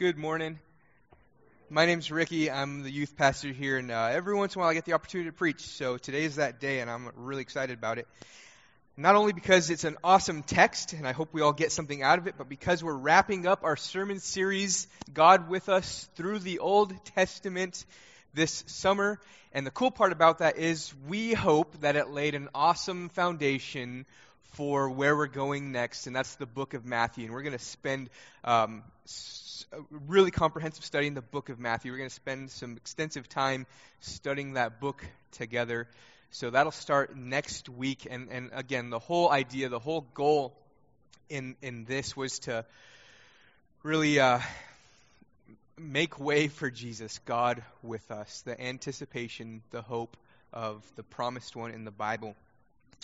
Good morning. My name's Ricky. I'm the youth pastor here, and uh, every once in a while I get the opportunity to preach. So today is that day, and I'm really excited about it. Not only because it's an awesome text, and I hope we all get something out of it, but because we're wrapping up our sermon series, God with Us, through the Old Testament this summer. And the cool part about that is we hope that it laid an awesome foundation for where we're going next, and that's the book of Matthew. And we're going to spend um, a really comprehensive study in the book of Matthew. We're going to spend some extensive time studying that book together. So that'll start next week. And, and again, the whole idea, the whole goal in, in this was to really uh, make way for Jesus, God with us, the anticipation, the hope of the promised one in the Bible.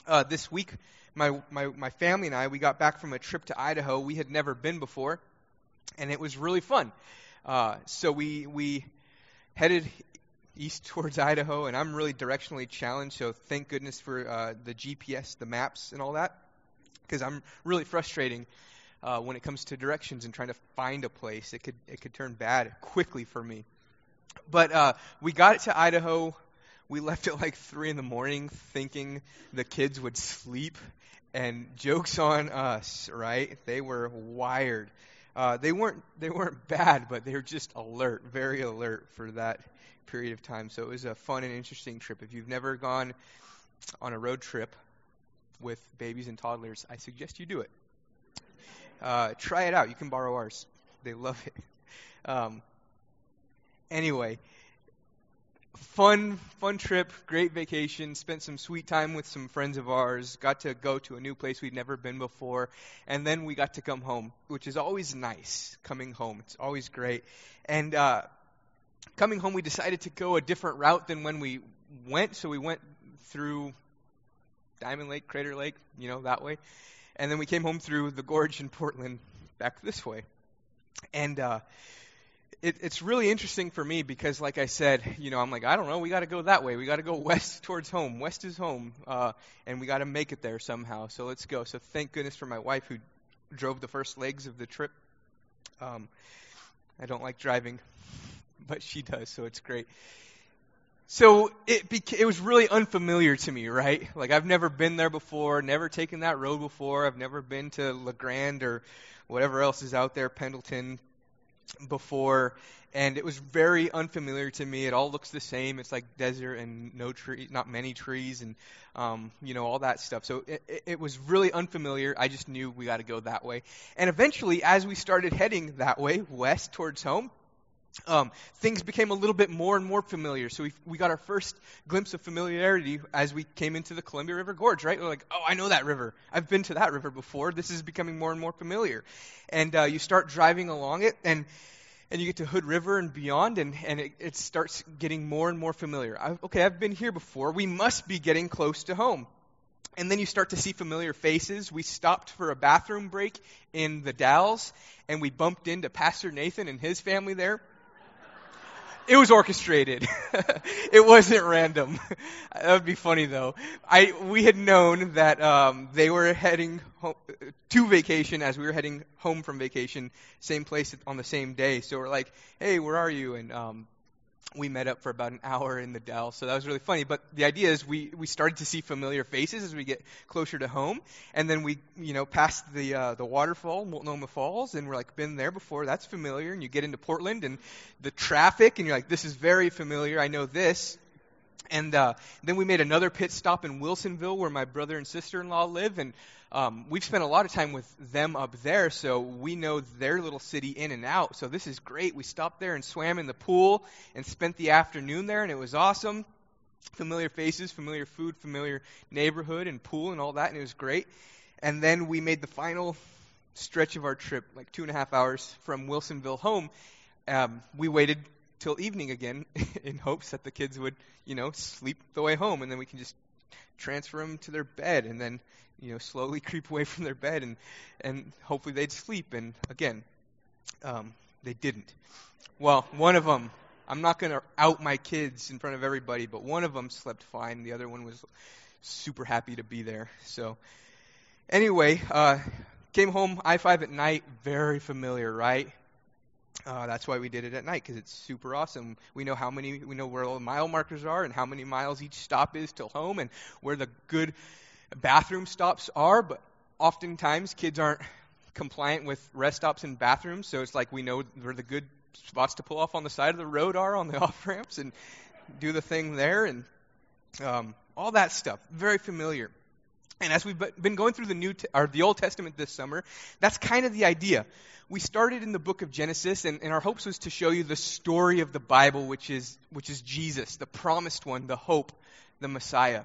Uh, this week, my, my, my family and I, we got back from a trip to Idaho. We had never been before and it was really fun. Uh, so we we headed east towards Idaho, and I'm really directionally challenged. So thank goodness for uh, the GPS, the maps, and all that, because I'm really frustrating uh, when it comes to directions and trying to find a place. It could it could turn bad quickly for me. But uh, we got it to Idaho. We left at like three in the morning, thinking the kids would sleep. And jokes on us, right? They were wired. Uh, they weren't they weren't bad, but they were just alert, very alert for that period of time. So it was a fun and interesting trip. If you've never gone on a road trip with babies and toddlers, I suggest you do it. Uh, try it out. You can borrow ours. They love it. Um, anyway, fun, fun trip, great vacation. Spent some sweet time with some friends of ours. Got to go to a new place we'd never been before, and then we got to come home, which is always nice. Coming home, it's always great. And uh, coming home, we decided to go a different route than when we went. So we went through Diamond Lake, Crater Lake, you know that way, and then we came home through the gorge in Portland, back this way, and. Uh, it, it's really interesting for me because, like I said, you know, I'm like, I don't know, we got to go that way. We got to go west towards home. West is home, uh, and we got to make it there somehow. So let's go. So thank goodness for my wife who drove the first legs of the trip. Um, I don't like driving, but she does, so it's great. So it beca- it was really unfamiliar to me, right? Like I've never been there before, never taken that road before. I've never been to La Grande or whatever else is out there, Pendleton, before, and it was very unfamiliar to me. It all looks the same. It's like desert and no tree, not many trees, and um, you know all that stuff. So it, it, was really unfamiliar. I just knew we got to go that way. And eventually, as we started heading that way, west towards home, um, things became a little bit more and more familiar. So we, we got our first glimpse of familiarity as we came into the Columbia River Gorge, right? We're like, oh, I know that river. I've been to that river before. This is becoming more and more familiar. And uh, you start driving along it, and and you get to Hood River and beyond, and, and it, it starts getting more and more familiar. I, okay, I've been here before. We must be getting close to home. And then you start to see familiar faces. We stopped for a bathroom break in the Dalles, and we bumped into Pastor Nathan and his family there. It was orchestrated. it wasn't random. that would be funny though. I we had known that um, they were heading home, to vacation as we were heading home from vacation, same place on the same day. So we're like, "Hey, where are you?" And um, we met up for about an hour in the Dalles, so that was really funny. But the idea is we, we started to see familiar faces as we get closer to home, and then we you know passed the uh, the waterfall, Multnomah Falls, and we're like been there before. That's familiar. And you get into Portland and the traffic, and you're like, this is very familiar. I know this. And uh, then we made another pit stop in Wilsonville, where my brother and sister-in-law live, and um, we've spent a lot of time with them up there, so we know their little city in and out. So this is great. We stopped there and swam in the pool and spent the afternoon there, and it was awesome. Familiar faces, familiar food, familiar neighborhood and pool and all that, and it was great. And then we made the final stretch of our trip, like two and a half hours from Wilsonville home. Um, we waited till evening again in hopes that the kids would, you know, sleep the way home, and then we can just transfer them to their bed, and then you know, slowly creep away from their bed and, and hopefully they'd sleep. And again, um, they didn't. Well, one of them, I'm not going to out my kids in front of everybody, but one of them slept fine. The other one was super happy to be there. So, anyway, uh, came home I 5 at night, very familiar, right? Uh, that's why we did it at night because it's super awesome. We know how many, we know where all the mile markers are and how many miles each stop is till home and where the good bathroom stops are. But oftentimes kids aren't compliant with rest stops and bathrooms, so it's like we know where the good spots to pull off on the side of the road are on the off ramps and do the thing there and um, all that stuff. Very familiar. And as we've been going through the New or the Old Testament this summer, that's kind of the idea. We started in the book of Genesis, and, and our hopes was to show you the story of the Bible, which is which is Jesus, the promised one, the hope, the Messiah.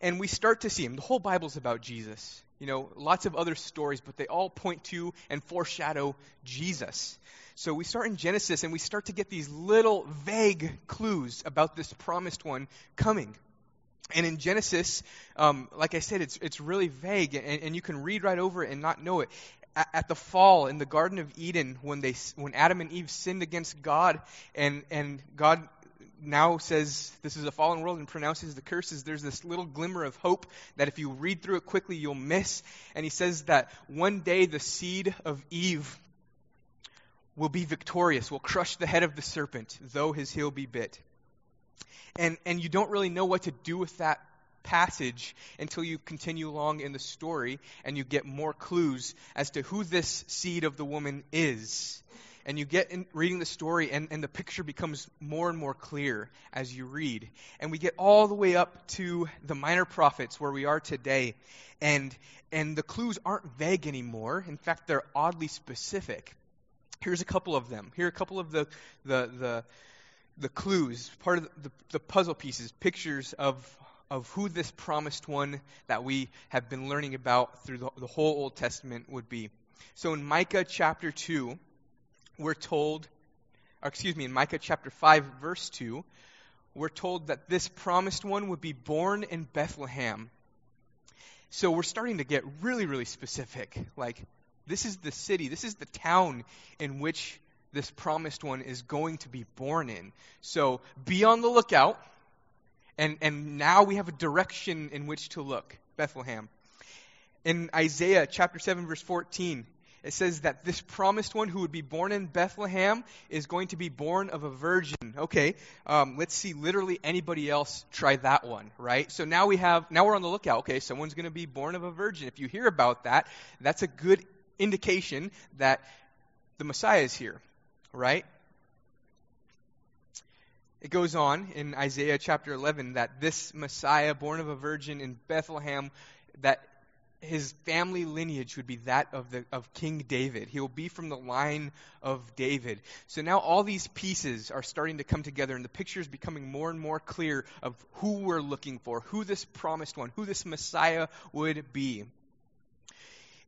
And we start to see him. The whole Bible's about Jesus. You know, lots of other stories, but they all point to and foreshadow Jesus. So we start in Genesis, and we start to get these little vague clues about this promised one coming. And in Genesis, um, like I said, it's it's really vague, and, and, you can read right over it and not know it. At, the fall in the Garden of Eden, when they when Adam and Eve sinned against God, and and God now says this is a fallen world and pronounces the curses, there's this little glimmer of hope that if you read through it quickly, you'll miss. And he says that one day the seed of Eve will be victorious, will crush the head of the serpent, though his heel be bit and, and you don't really know what to do with that passage until you continue along in the story and you get more clues as to who this seed of the woman is. And you get in reading the story, and, and the picture becomes more and more clear as you read. And we get all the way up to the minor prophets where we are today. And, and the clues aren't vague anymore. In fact, they're oddly specific. Here's a couple of them. Here are a couple of the, the, the the clues, part of the, the puzzle pieces, pictures of, of who this promised one that we have been learning about through the, the whole Old Testament would be. So in Micah chapter 2, we're told, or excuse me, in Micah chapter 5, verse 2, we're told that this promised one would be born in Bethlehem. So we're starting to get really, really specific. Like, this is the city, this is the town in which this promised one is going to be born in. So be on the lookout. And, and now we have a direction in which to look Bethlehem. In Isaiah chapter 7, verse 14, it says that this promised one who would be born in Bethlehem is going to be born of a virgin. Okay, um, let's see literally anybody else try that one, right? So now we have, now we're on the lookout. Okay, someone's going to be born of a virgin. If you hear about that, that's a good indication that the Messiah is here right? It goes on in Isaiah chapter 11 that this Messiah, born of a virgin in Bethlehem, that his family lineage would be that of, the, of King David. He will be from the line of David. So now all these pieces are starting to come together, and the picture is becoming more and more clear of who we're looking for, who this promised one, who this Messiah would be.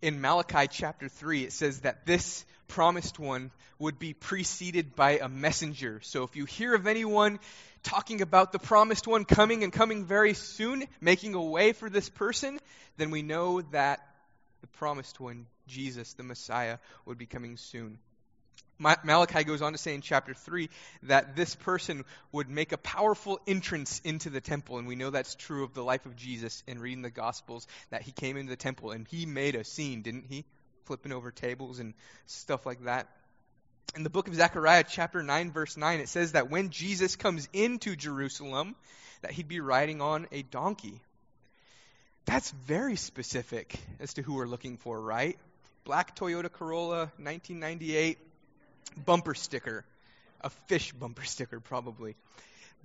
In Malachi chapter 3, it says that this promised one would be preceded by a messenger. So if you hear of anyone talking about the promised one coming and coming very soon, making a way for this person, then we know that the promised one, Jesus, the Messiah, would be coming soon. Malachi goes on to say in chapter 3 that this person would make a powerful entrance into the temple. And we know that's true of the life of Jesus in reading the Gospels, that he came into the temple and he made a scene, didn't he? flipping over tables and stuff like that. In the book of Zechariah, chapter 9, verse 9, it says that when Jesus comes into Jerusalem, that he'd be riding on a donkey. That's very specific as to who we're looking for, right? Black Toyota Corolla, 1998, bumper sticker. A fish bumper sticker, probably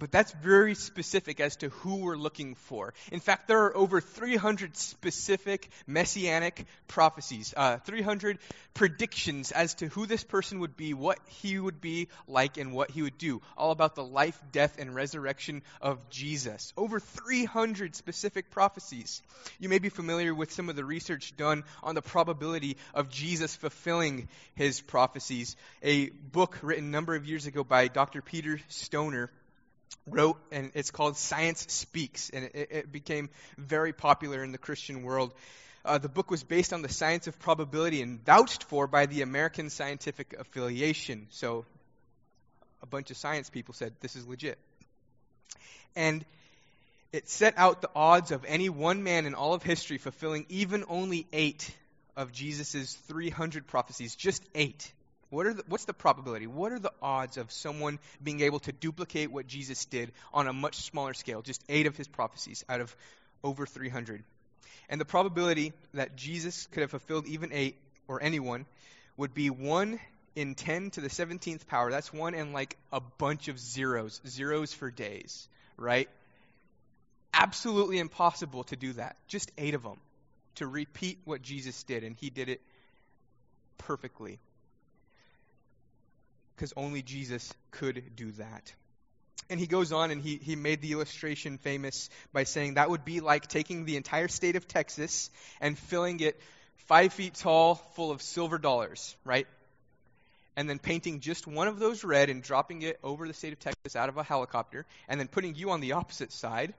but that's very specific as to who we're looking for. In fact, there are over 300 specific messianic prophecies, uh, 300 predictions as to who this person would be, what he would be like, and what he would do. All about the life, death, and resurrection of Jesus. Over 300 specific prophecies. You may be familiar with some of the research done on the probability of Jesus fulfilling his prophecies. A book written a number of years ago by Dr. Peter Stoner wrote, and it's called Science Speaks, and it, it became very popular in the Christian world. Uh, the book was based on the science of probability and vouched for by the American Scientific Affiliation. So, a bunch of science people said this is legit. And it set out the odds of any one man in all of history fulfilling even only eight of Jesus' 300 prophecies, just eight. What are the, what's the probability? What are the odds of someone being able to duplicate what Jesus did on a much smaller scale, just eight of his prophecies out of over 300? And the probability that Jesus could have fulfilled even eight or anyone would be 1 in 10 to the 17th power. That's 1 in like a bunch of zeros, zeros for days, right? Absolutely impossible to do that. Just eight of them to repeat what Jesus did, and he did it perfectly. Because only Jesus could do that. And he goes on and he, he made the illustration famous by saying that would be like taking the entire state of Texas and filling it five feet tall full of silver dollars, right? And then painting just one of those red and dropping it over the state of Texas out of a helicopter, and then putting you on the opposite side,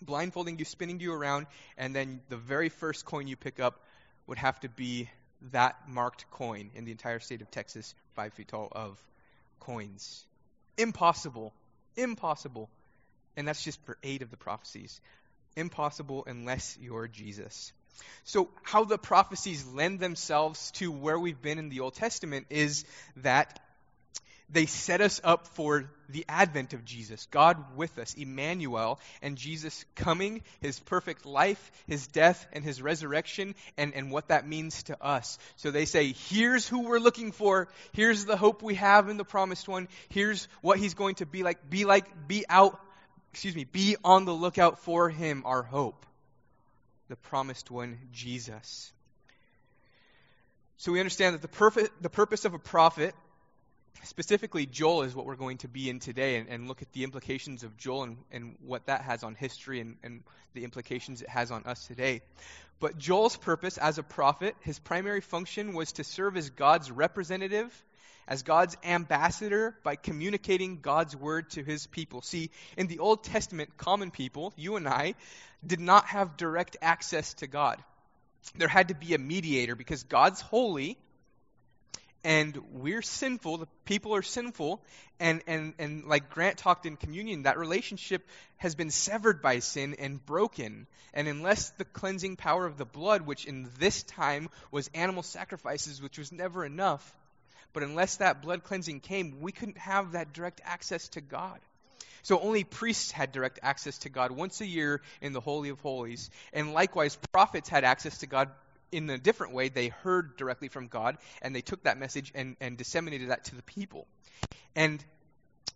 blindfolding you, spinning you around, and then the very first coin you pick up would have to be that marked coin in the entire state of Texas, five feet tall of coins. Impossible. Impossible. And that's just for eight of the prophecies. Impossible unless you're Jesus. So, how the prophecies lend themselves to where we've been in the Old Testament is that they set us up for the advent of Jesus, God with us, Emmanuel, and Jesus coming, his perfect life, his death, and his resurrection, and, and what that means to us. So they say, here's who we're looking for. Here's the hope we have in the promised one. Here's what he's going to be like. Be like, be out, excuse me, be on the lookout for him, our hope. The promised one, Jesus. So we understand that the, perfect, the purpose of a prophet specifically Joel is what we're going to be in today and, and look at the implications of Joel and, and what that has on history and, and the implications it has on us today. But Joel's purpose as a prophet, his primary function was to serve as God's representative, as God's ambassador by communicating God's word to his people. See, in the Old Testament, common people, you and I, did not have direct access to God. There had to be a mediator because God's holy and we're sinful the people are sinful and and and like grant talked in communion that relationship has been severed by sin and broken and unless the cleansing power of the blood which in this time was animal sacrifices which was never enough but unless that blood cleansing came we couldn't have that direct access to god so only priests had direct access to God once a year in the Holy of Holies. And likewise, prophets had access to God in a different way, they heard directly from God and they took that message and, and disseminated that to the people. And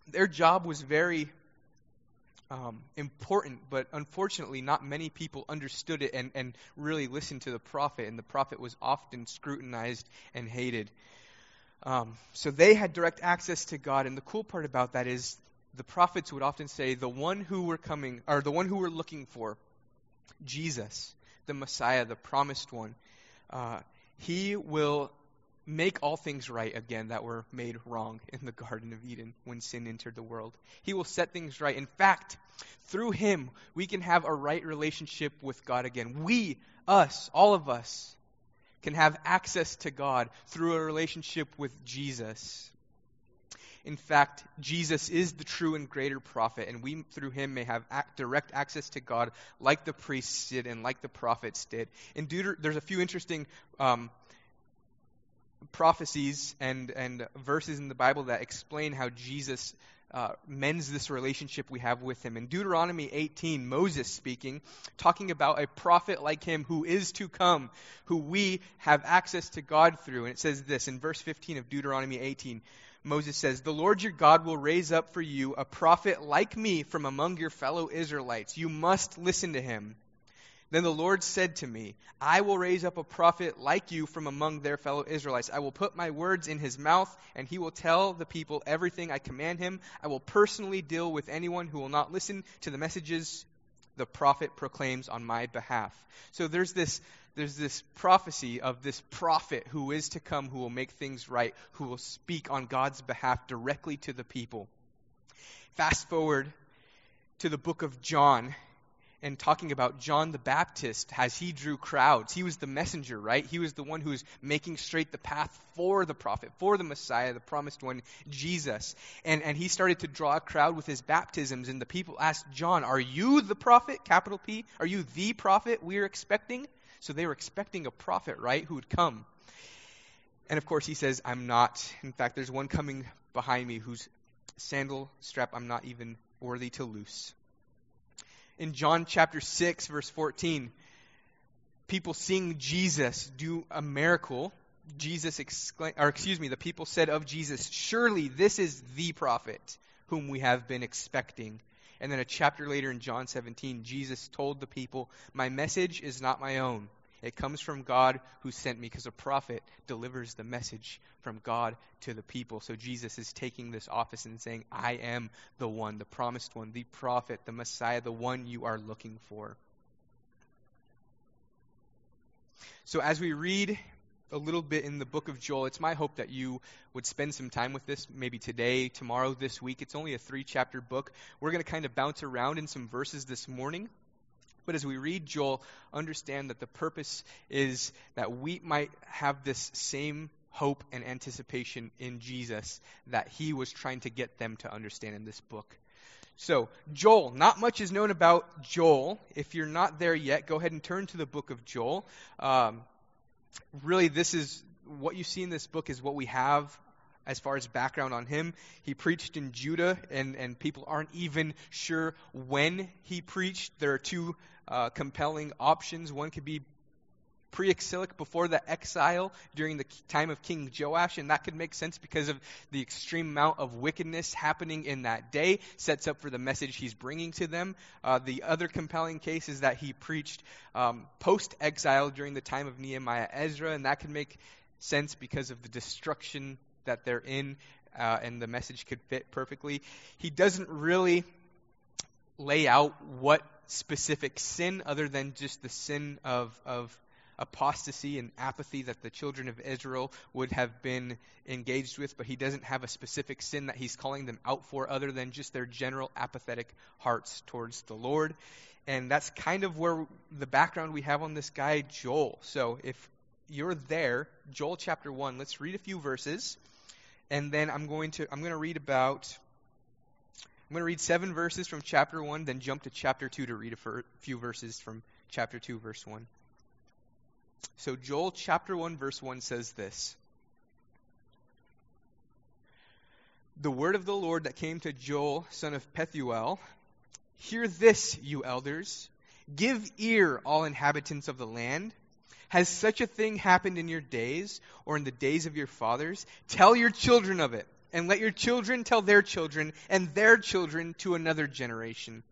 their job was very um, important, but unfortunately, not many people understood it and, and really listened to the prophet, and the prophet was often scrutinized and hated. Um, so they had direct access to God, and the cool part about that is the prophets would often say, "The one who we're coming, or the one who we're looking for, Jesus, the Messiah, the promised one, uh, he will make all things right again that were made wrong in the Garden of Eden when sin entered the world. He will set things right. In fact, through him, we can have a right relationship with God again. We, us, all of us, can have access to God through a relationship with Jesus. In fact, Jesus is the true and greater prophet, and we, through him, may have direct access to God like the priests did and like the prophets did. In Deuter- there's a few interesting um, prophecies and, and verses in the Bible that explain how Jesus uh, mends this relationship we have with him. In Deuteronomy 18, Moses speaking, talking about a prophet like him who is to come, who we have access to God through. And it says this in verse 15 of Deuteronomy 18 Moses says, The Lord your God will raise up for you a prophet like me from among your fellow Israelites. You must listen to him. Then the Lord said to me, I will raise up a prophet like you from among their fellow Israelites. I will put my words in his mouth, and he will tell the people everything I command him. I will personally deal with anyone who will not listen to the messages the prophet proclaims on my behalf. So there's this there's this prophecy of this prophet who is to come, who will make things right, who will speak on God's behalf directly to the people. Fast forward to the book of John and talking about John the Baptist as he drew crowds. He was the messenger, right? He was the one who was making straight the path for the prophet, for the Messiah, the promised one, Jesus. And, and he started to draw a crowd with his baptisms, and the people asked John, Are you the prophet, capital P? Are you the prophet we're expecting? So they were expecting a prophet, right, who would come. And of course, he says, I'm not. In fact, there's one coming behind me whose sandal strap I'm not even worthy to loose. In John chapter 6, verse 14, people seeing Jesus do a miracle, Jesus exclaimed, or excuse me, the people said of Jesus, Surely this is the prophet whom we have been expecting. And then a chapter later in John 17, Jesus told the people, My message is not my own. It comes from God who sent me, because a prophet delivers the message from God to the people. So Jesus is taking this office and saying, I am the one, the promised one, the prophet, the Messiah, the one you are looking for. So as we read a little bit in the book of Joel, it's my hope that you would spend some time with this, maybe today, tomorrow, this week. It's only a three chapter book. We're going to kind of bounce around in some verses this morning. But as we read Joel, understand that the purpose is that we might have this same hope and anticipation in Jesus that he was trying to get them to understand in this book. So, Joel, not much is known about Joel. If you're not there yet, go ahead and turn to the book of Joel. Um, really, this is what you see in this book is what we have as far as background on him. He preached in Judah, and, and people aren't even sure when he preached. There are two uh, compelling options. One could be pre exilic before the exile during the time of King Joash, and that could make sense because of the extreme amount of wickedness happening in that day, sets up for the message he's bringing to them. Uh, the other compelling case is that he preached um, post exile during the time of Nehemiah Ezra, and that could make sense because of the destruction that they're in, uh, and the message could fit perfectly. He doesn't really lay out what specific sin other than just the sin of, of apostasy and apathy that the children of Israel would have been engaged with, but he doesn't have a specific sin that he's calling them out for other than just their general apathetic hearts towards the Lord. And that's kind of where the background we have on this guy, Joel. So if you're there, Joel chapter 1, let's read a few verses. And then I'm going to I'm going to read about I'm going to read seven verses from chapter 1, then jump to chapter 2 to read a few verses from chapter 2, verse 1. So, Joel chapter 1, verse 1 says this The word of the Lord that came to Joel, son of Pethuel Hear this, you elders. Give ear, all inhabitants of the land. Has such a thing happened in your days, or in the days of your fathers? Tell your children of it, and let your children tell their children, and their children to another generation.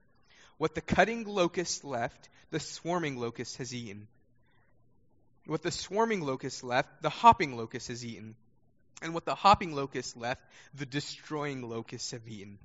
What the cutting locust left, the swarming locust has eaten. What the swarming locust left, the hopping locust has eaten. And what the hopping locust left, the destroying locusts have eaten.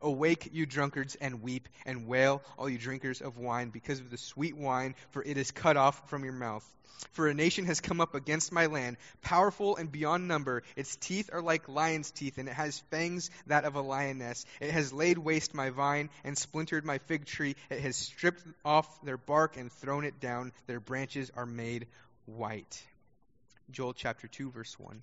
Awake, you drunkards, and weep and wail, all you drinkers of wine, because of the sweet wine, for it is cut off from your mouth. For a nation has come up against my land, powerful and beyond number. Its teeth are like lion's teeth, and it has fangs that of a lioness. It has laid waste my vine and splintered my fig tree. It has stripped off their bark and thrown it down. Their branches are made white. Joel chapter 2, verse 1.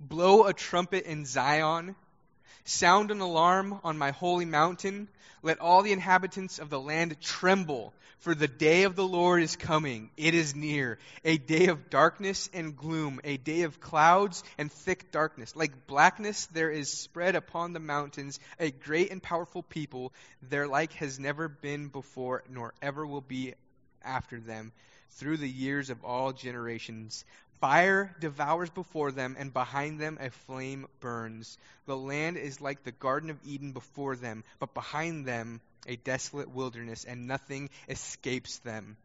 Blow a trumpet in Zion. Sound an alarm on my holy mountain. Let all the inhabitants of the land tremble, for the day of the Lord is coming. It is near. A day of darkness and gloom, a day of clouds and thick darkness. Like blackness, there is spread upon the mountains a great and powerful people. Their like has never been before, nor ever will be after them, through the years of all generations. Fire devours before them, and behind them a flame burns. The land is like the Garden of Eden before them, but behind them a desolate wilderness, and nothing escapes them.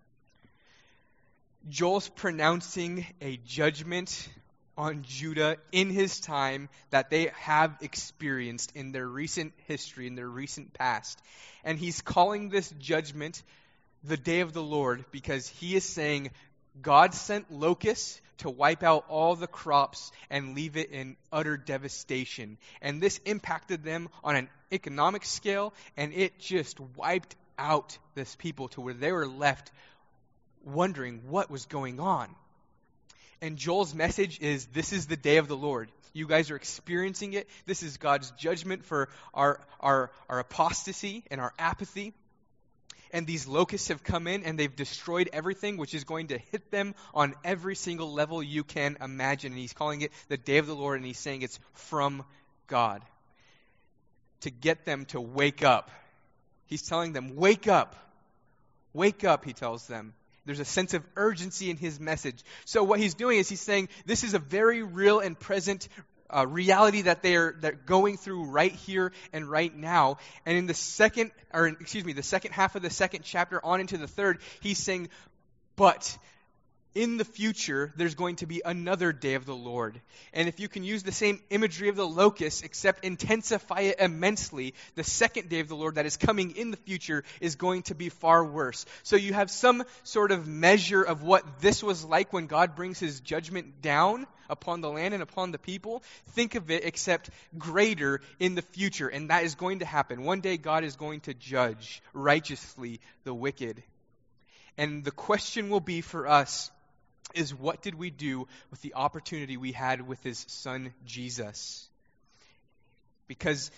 Joel's pronouncing a judgment on Judah in his time that they have experienced in their recent history, in their recent past. And he's calling this judgment the day of the Lord because he is saying God sent locusts to wipe out all the crops and leave it in utter devastation. And this impacted them on an economic scale, and it just wiped out this people to where they were left wondering what was going on. And Joel's message is this is the day of the Lord. You guys are experiencing it. This is God's judgment for our, our, our apostasy and our apathy. And these locusts have come in and they've destroyed everything, which is going to hit them on every single level you can imagine. And he's calling it the day of the Lord, and he's saying it's from God. To get them to wake up. He's telling them, Wake up. Wake up, he tells them. There's a sense of urgency in his message. So, what he's doing is he's saying this is a very real and present uh, reality that they're, they're going through right here and right now. And in the second, or excuse me, the second half of the second chapter on into the third, he's saying, but in the future, there's going to be another day of the Lord. And if you can use the same imagery of the locust, except intensify it immensely, the second day of the Lord that is coming in the future is going to be far worse. So you have some sort of measure of what this was like when God brings his judgment down upon the land and upon the people. Think of it, except greater in the future. And that is going to happen. One day, God is going to judge righteously the wicked. And the question will be for us is what did we do with the opportunity we had with his son Jesus? Because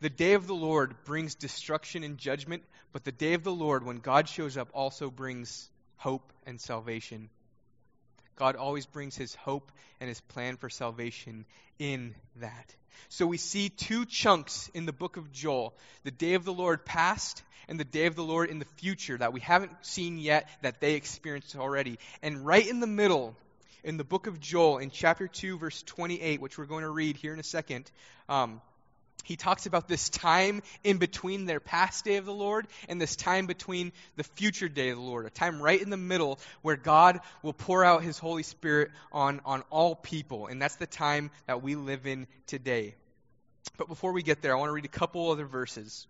the day of the Lord brings destruction and judgment, but the day of the Lord, when God shows up, also brings hope and salvation. God always brings his hope and his plan for salvation in that. So we see two chunks in the book of Joel the day of the Lord past and the day of the Lord in the future that we haven't seen yet, that they experienced already. And right in the middle, in the book of Joel, in chapter 2, verse 28, which we're going to read here in a second, um, he talks about this time in between their past day of the Lord and this time between the future day of the Lord, a time right in the middle where God will pour out his Holy Spirit on, on all people. And that's the time that we live in today. But before we get there, I want to read a couple other verses.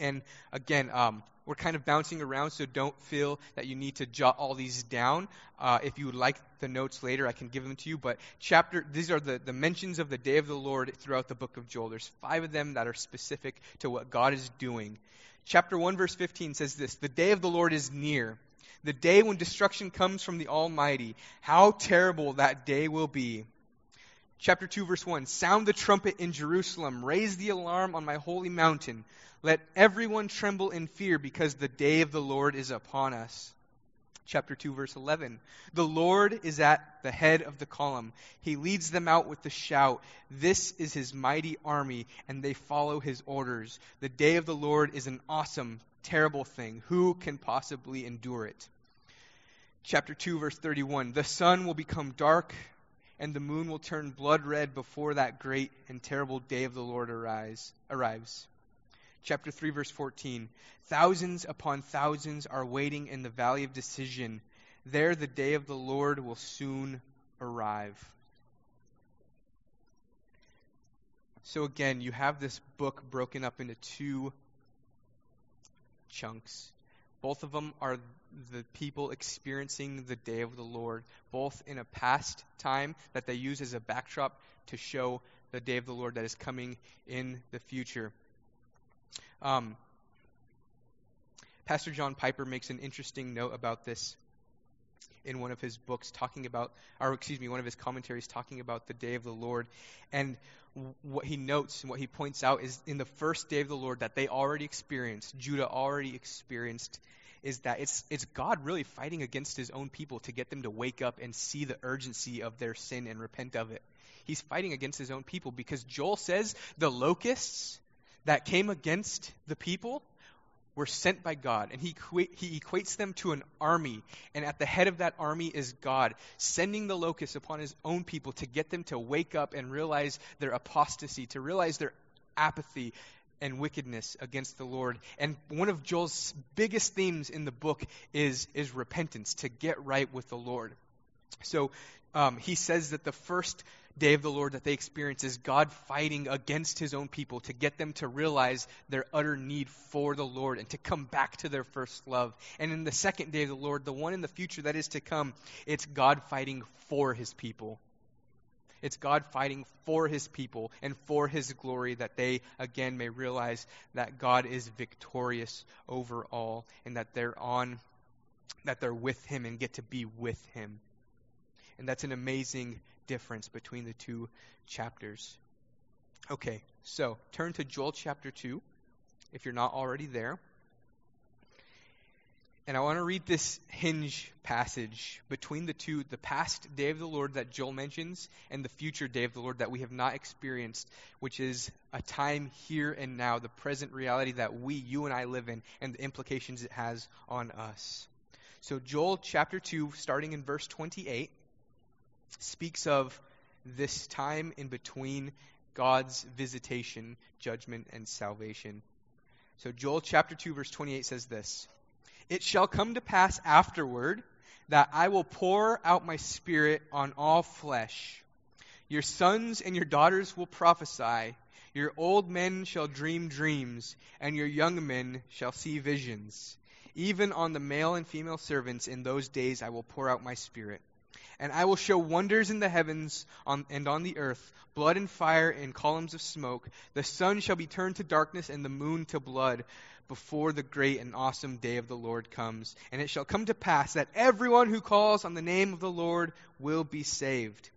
And again, um, we're kind of bouncing around, so don't feel that you need to jot all these down. Uh, if you would like the notes later, I can give them to you. But chapter, these are the, the mentions of the day of the Lord throughout the book of Joel. There's five of them that are specific to what God is doing. Chapter 1, verse 15 says this The day of the Lord is near, the day when destruction comes from the Almighty. How terrible that day will be. Chapter 2, verse 1 Sound the trumpet in Jerusalem, raise the alarm on my holy mountain. Let everyone tremble in fear because the day of the Lord is upon us. Chapter 2, verse 11. The Lord is at the head of the column. He leads them out with the shout. This is his mighty army, and they follow his orders. The day of the Lord is an awesome, terrible thing. Who can possibly endure it? Chapter 2, verse 31. The sun will become dark, and the moon will turn blood red before that great and terrible day of the Lord arise, arrives. Chapter 3 verse 14 thousands upon thousands are waiting in the valley of decision. There the day of the lord will soon arrive. So again you have this book broken up into two chunks. Both of them are the people experiencing the day of the lord both in a past time that they use as a backdrop to show the day of the lord that is coming in the future um, Pastor John Piper makes an interesting note about this in one of his books, talking about, or excuse me, one of his commentaries talking about the day of the Lord. And what he notes and what he points out is in the first day of the Lord that they already experienced, Judah already experienced, is that it's, it's God really fighting against his own people to get them to wake up and see the urgency of their sin and repent of it. He's fighting against his own people because Joel says the locusts that came against the people were sent by God, and he, he equates them to an army. And at the head of that army is God, sending the locusts upon his own people to get them to wake up and realize their apostasy, to realize their apathy and wickedness against the Lord. And one of Joel's biggest themes in the book is, is repentance, to get right with the Lord. So um, he says that the first day of the Lord that they experience is God fighting against his own people to get them to realize their utter need for the Lord and to come back to their first love. And in the second day of the Lord, the one in the future that is to come, it's God fighting for his people. It's God fighting for his people and for his glory that they again may realize that God is victorious over all and that they're on that they're with him and get to be with him. And that's an amazing difference between the two chapters. Okay, so turn to Joel chapter 2 if you're not already there. And I want to read this hinge passage between the two the past day of the Lord that Joel mentions and the future day of the Lord that we have not experienced, which is a time here and now, the present reality that we, you and I, live in, and the implications it has on us. So, Joel chapter 2, starting in verse 28, speaks of this time in between God's visitation, judgment, and salvation. So, Joel chapter 2, verse 28 says this. It shall come to pass afterward that I will pour out my spirit on all flesh. Your sons and your daughters will prophesy. Your old men shall dream dreams, and your young men shall see visions. Even on the male and female servants in those days I will pour out my spirit. And I will show wonders in the heavens on, and on the earth, blood and fire and columns of smoke. The sun shall be turned to darkness and the moon to blood before the great and awesome day of the Lord comes. And it shall come to pass that everyone who calls on the name of the Lord will be saved.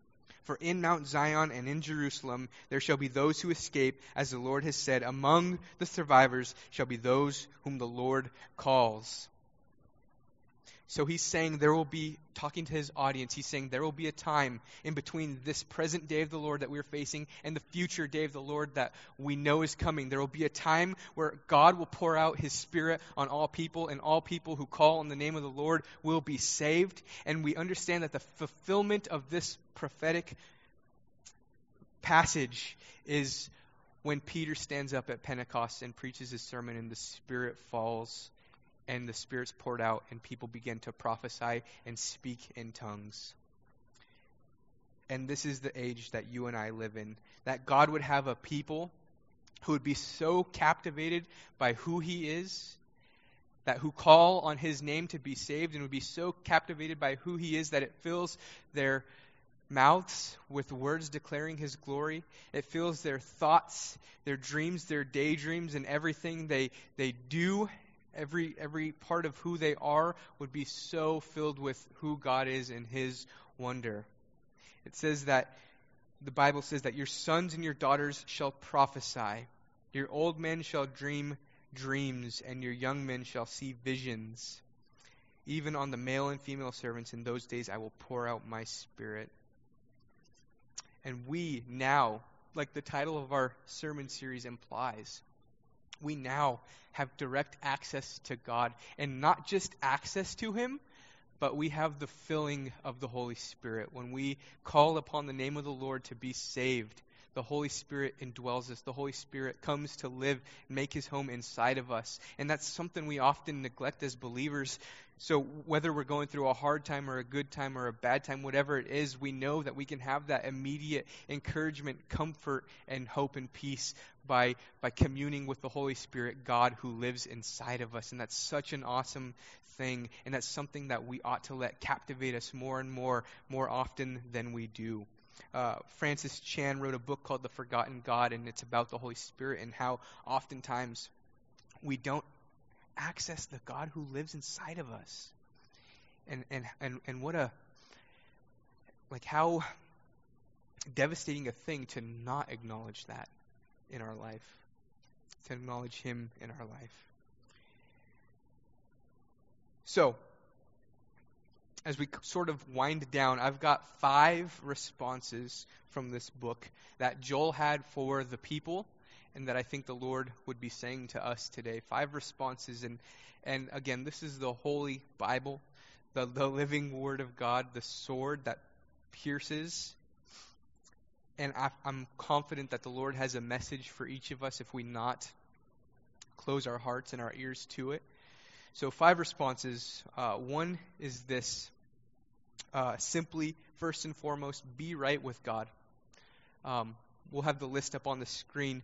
For in Mount Zion and in Jerusalem there shall be those who escape, as the Lord has said, among the survivors shall be those whom the Lord calls. So he's saying there will be, talking to his audience, he's saying there will be a time in between this present day of the Lord that we're facing and the future day of the Lord that we know is coming. There will be a time where God will pour out his Spirit on all people, and all people who call on the name of the Lord will be saved. And we understand that the fulfillment of this prophetic passage is when Peter stands up at Pentecost and preaches his sermon, and the Spirit falls and the Spirit's poured out, and people begin to prophesy and speak in tongues. And this is the age that you and I live in. That God would have a people who would be so captivated by who He is, that who call on His name to be saved, and would be so captivated by who He is that it fills their mouths with words declaring His glory. It fills their thoughts, their dreams, their daydreams, and everything they, they do every every part of who they are would be so filled with who God is and his wonder. It says that the Bible says that your sons and your daughters shall prophesy. Your old men shall dream dreams and your young men shall see visions. Even on the male and female servants in those days I will pour out my spirit. And we now, like the title of our sermon series implies, we now have direct access to God. And not just access to Him, but we have the filling of the Holy Spirit. When we call upon the name of the Lord to be saved, the Holy Spirit indwells us. The Holy Spirit comes to live and make his home inside of us. And that's something we often neglect as believers. So, whether we're going through a hard time or a good time or a bad time, whatever it is, we know that we can have that immediate encouragement, comfort, and hope and peace by, by communing with the Holy Spirit, God who lives inside of us. And that's such an awesome thing. And that's something that we ought to let captivate us more and more, more often than we do. Uh, Francis Chan wrote a book called The Forgotten God, and it's about the Holy Spirit and how oftentimes we don't access the God who lives inside of us. And, and, and, and what a, like, how devastating a thing to not acknowledge that in our life, to acknowledge Him in our life. So, as we sort of wind down, I've got five responses from this book that Joel had for the people and that I think the Lord would be saying to us today. Five responses. And, and again, this is the Holy Bible, the, the living Word of God, the sword that pierces. And I, I'm confident that the Lord has a message for each of us if we not close our hearts and our ears to it. So, five responses. Uh, one is this uh, simply, first and foremost, be right with God. Um, we'll have the list up on the screen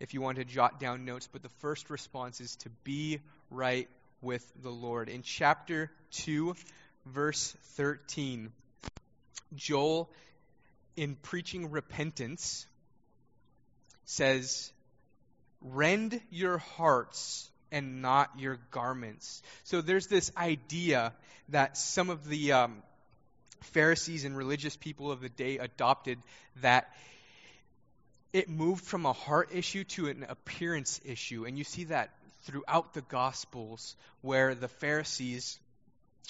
if you want to jot down notes, but the first response is to be right with the Lord. In chapter 2, verse 13, Joel, in preaching repentance, says, Rend your hearts and not your garments. So there's this idea that some of the um, Pharisees and religious people of the day adopted that it moved from a heart issue to an appearance issue. And you see that throughout the Gospels where the Pharisees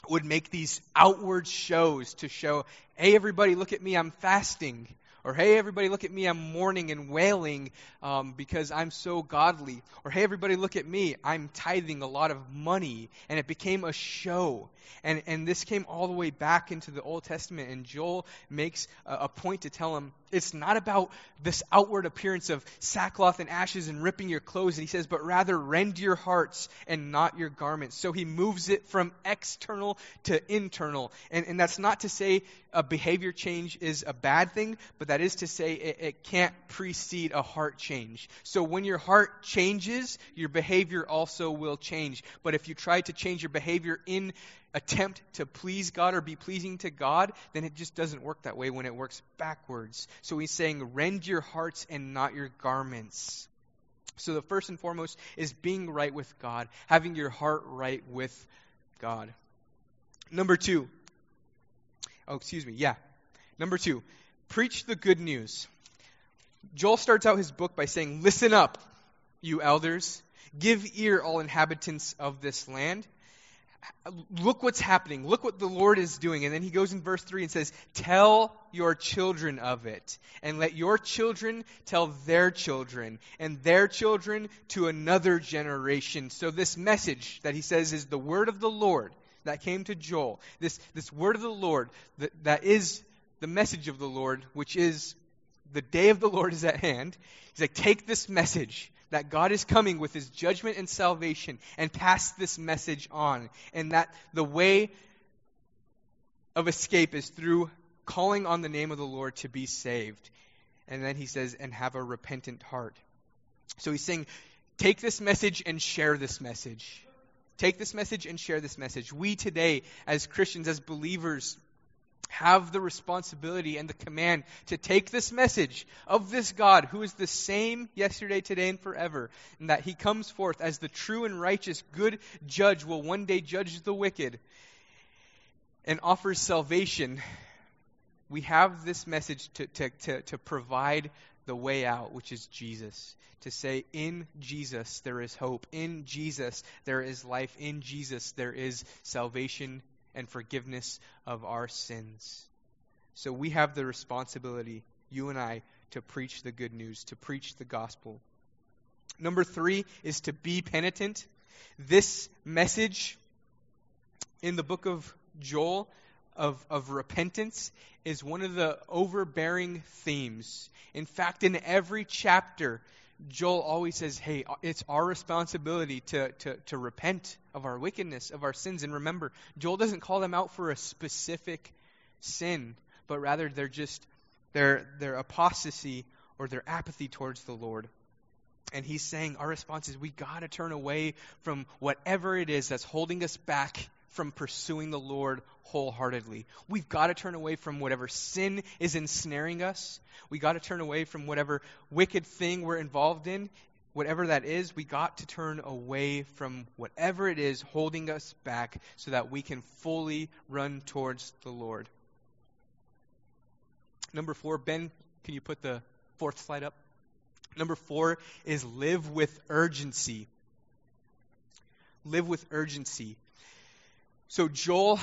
would make these outward shows to show, hey, everybody, look at me, I'm fasting. Or, hey, everybody, look at me, I'm mourning and wailing um, because I'm so godly. Or, hey, everybody, look at me, I'm tithing a lot of money. And it became a show. And, and this came all the way back into the Old Testament. And Joel makes a, a point to tell him it's not about this outward appearance of sackcloth and ashes and ripping your clothes. And he says, but rather rend your hearts and not your garments. So he moves it from external to internal. And, and that's not to say a behavior change is a bad thing, but that is to say it, it can't precede a heart change. So when your heart changes, your behavior also will change. But if you try to change your behavior in attempt to please God or be pleasing to God, then it just doesn't work that way when it works backwards. So he's saying, rend your hearts and not your garments. So the first and foremost is being right with God, having your heart right with God. Number two, oh, excuse me, yeah. Number two, preach the good news. Joel starts out his book by saying, Listen up, you elders. Give ear, all inhabitants of this land look what's happening. Look what the Lord is doing. And then he goes in verse 3 and says, Tell your children of it, and let your children tell their children, and their children to another generation. So, this message that he says is the word of the Lord that came to Joel. This, this word of the Lord that, that is the message of the Lord, which is the day of the Lord is at hand. He's like, Take this message that God is coming with his judgment and salvation and pass this message on. And that the way of escape is through calling on the name of the Lord to be saved. And then he says, and have a repentant heart. So he's saying, take this message and share this message. Take this message and share this message. We today, as Christians, as believers, have the responsibility and the command to take this message of this God who is the same yesterday, today, and forever, and that he comes forth as the true and righteous, good judge will one day judge the wicked and offers salvation. We have this message to, to, to, to provide the way out, which is Jesus. To say, in Jesus there is hope. In Jesus there is life. In Jesus there is salvation and forgiveness of our sins. So we have the responsibility, you and I, to preach the good news, to preach the gospel. Number three is to be penitent. This message in the book of Joel of, of repentance is one of the overbearing themes. In fact, in every chapter, Joel always says, hey, it's our responsibility to, to, to repent of our wickedness, of our sins. And remember, Joel doesn't call them out for a specific sin, but rather they're just their, their apostasy or their apathy towards the Lord. And he's saying our response is we got to turn away from whatever it is that's holding us back from pursuing the Lord wholeheartedly. We've got to turn away from whatever sin is ensnaring us. We've got to turn away from whatever wicked thing we're involved in. Whatever that is, We've got to turn away from whatever it is holding us back so that we can fully run towards the Lord. Number four, Ben, can you put the fourth slide up? Number four is live with urgency. Live with urgency. So Joel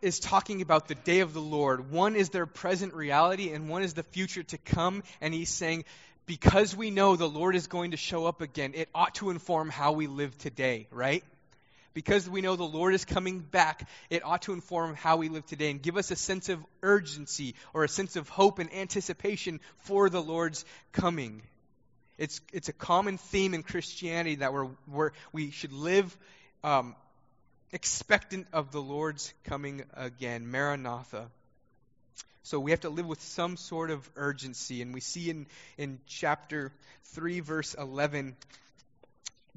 is talking about the day of the Lord. One is their present reality, and one is the future to come. And he's saying, because we know the Lord is going to show up again, it ought to inform how we live today, right? Because we know the Lord is coming back, it ought to inform how we live today and give us a sense of urgency or a sense of hope and anticipation for the Lord's coming. It's, it's a common theme in Christianity that we're, we're we should live um, expectant of the Lord's coming again. Maranatha. So we have to live with some sort of urgency. And we see in, in chapter 3, verse 11,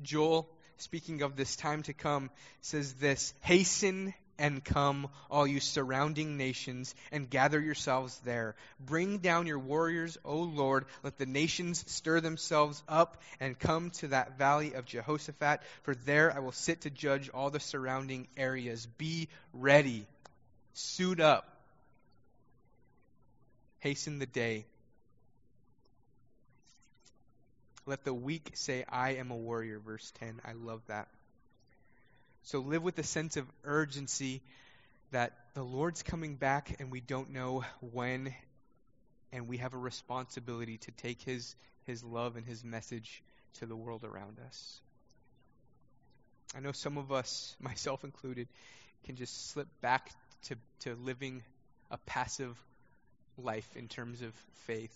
Joel, speaking of this time to come, says this Hasten and come, all you surrounding nations, and gather yourselves there. Bring down your warriors, O Lord. Let the nations stir themselves up and come to that valley of Jehoshaphat, for there I will sit to judge all the surrounding areas. Be ready. Suit up. Hasten the day. Let the weak say, I am a warrior. Verse 10. I love that. So live with a sense of urgency that the Lord's coming back and we don't know when, and we have a responsibility to take His, His love and His message to the world around us. I know some of us, myself included, can just slip back to, to living a passive life in terms of faith.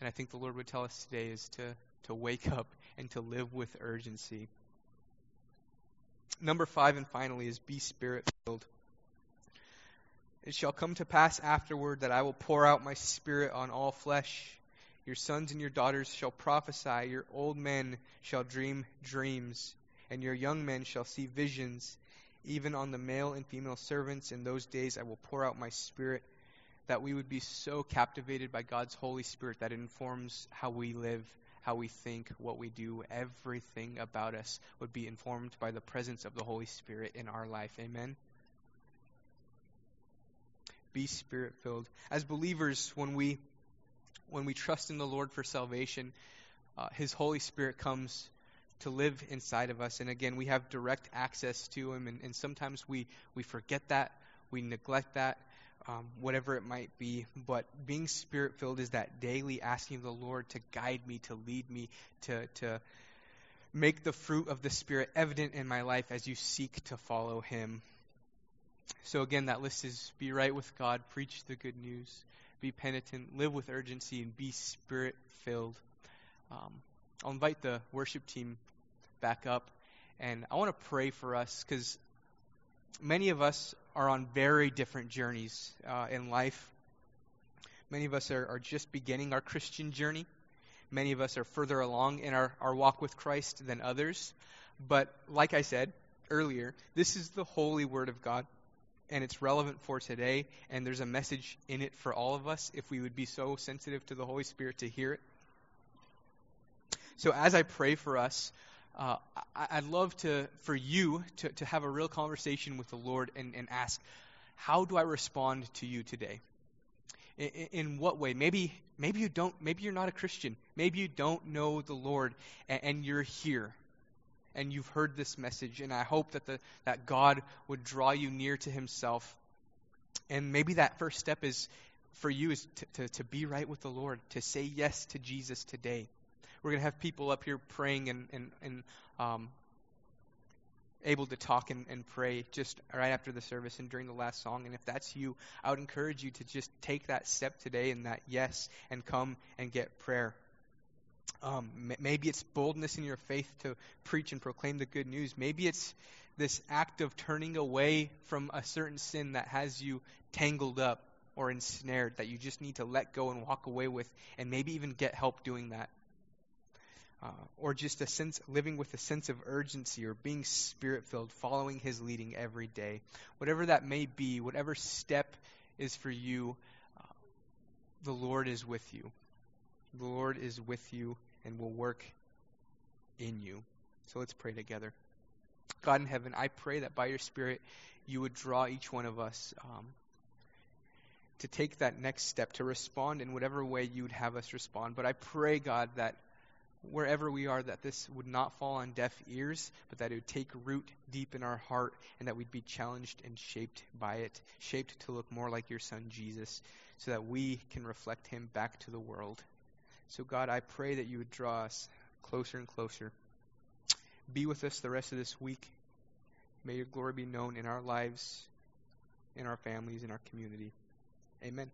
And I think the Lord would tell us today is to, to wake up and to live with urgency. Number five, and finally, is be spirit filled. It shall come to pass afterward that I will pour out my spirit on all flesh. Your sons and your daughters shall prophesy, your old men shall dream dreams, and your young men shall see visions. Even on the male and female servants in those days I will pour out my spirit, that we would be so captivated by God's Holy Spirit that it informs how we live, how we think, what we do. Everything about us would be informed by the presence of the Holy Spirit in our life. Amen be spirit filled. As believers, when we when we trust in the Lord for salvation, uh, His Holy Spirit comes to live inside of us, and again, we have direct access to Him. And, and sometimes we we forget that, we neglect that, um, whatever it might be. But being spirit filled is that daily asking the Lord to guide me, to lead me, to to make the fruit of the Spirit evident in my life as you seek to follow Him. So again, that list is be right with God, preach the good news, be penitent, live with urgency, and be spirit filled. Um, I'll invite the worship team back up, and I want to pray for us because many of us are on very different journeys uh, in life. Many of us are, are just beginning our Christian journey. Many of us are further along in our, our walk with Christ than others. But like I said earlier, this is the holy word of God and it's relevant for today, and there's a message in it for all of us if we would be so sensitive to the Holy Spirit to hear it. So as I pray for us, uh, I, would love to for you to, to have a real conversation with the Lord and, and ask, how do I respond to you today? In, in, what way? Maybe maybe you don't. Maybe you're not a Christian. Maybe you don't know the Lord, and, and you're here and you've heard this message, and I hope that the, that God would draw you near to Himself. And maybe that first step is for you is to, to, to be right with the Lord, to say yes to Jesus today. We're going to have people up here praying and, and, and um, able to talk and, and pray just right after the service and during the last song. And if that's you, I would encourage you to just take that step today and that yes and come and get prayer. Um, maybe it's boldness in your faith to preach and proclaim the good news. Maybe it's this act of turning away from a certain sin that has you tangled up or ensnared that you just need to let go and walk away with, and maybe even get help doing that. Uh, or just a sense living with a sense of urgency or being spirit filled, following His leading every day. Whatever that may be, whatever step is for you, uh, the Lord is with you. The Lord is with you and will work in you. So let's pray together. God in heaven, I pray that by your Spirit you would draw each one of us um, to take that next step, to respond in whatever way you would have us respond. But I pray, God, that wherever we are, that this would not fall on deaf ears, but that it would take root deep in our heart and that we'd be challenged and shaped by it, shaped to look more like your Son, Jesus, so that we can reflect him back to the world. So, God, I pray that you would draw us closer and closer. Be with us the rest of this week. May your glory be known in our lives, in our families, in our community. Amen.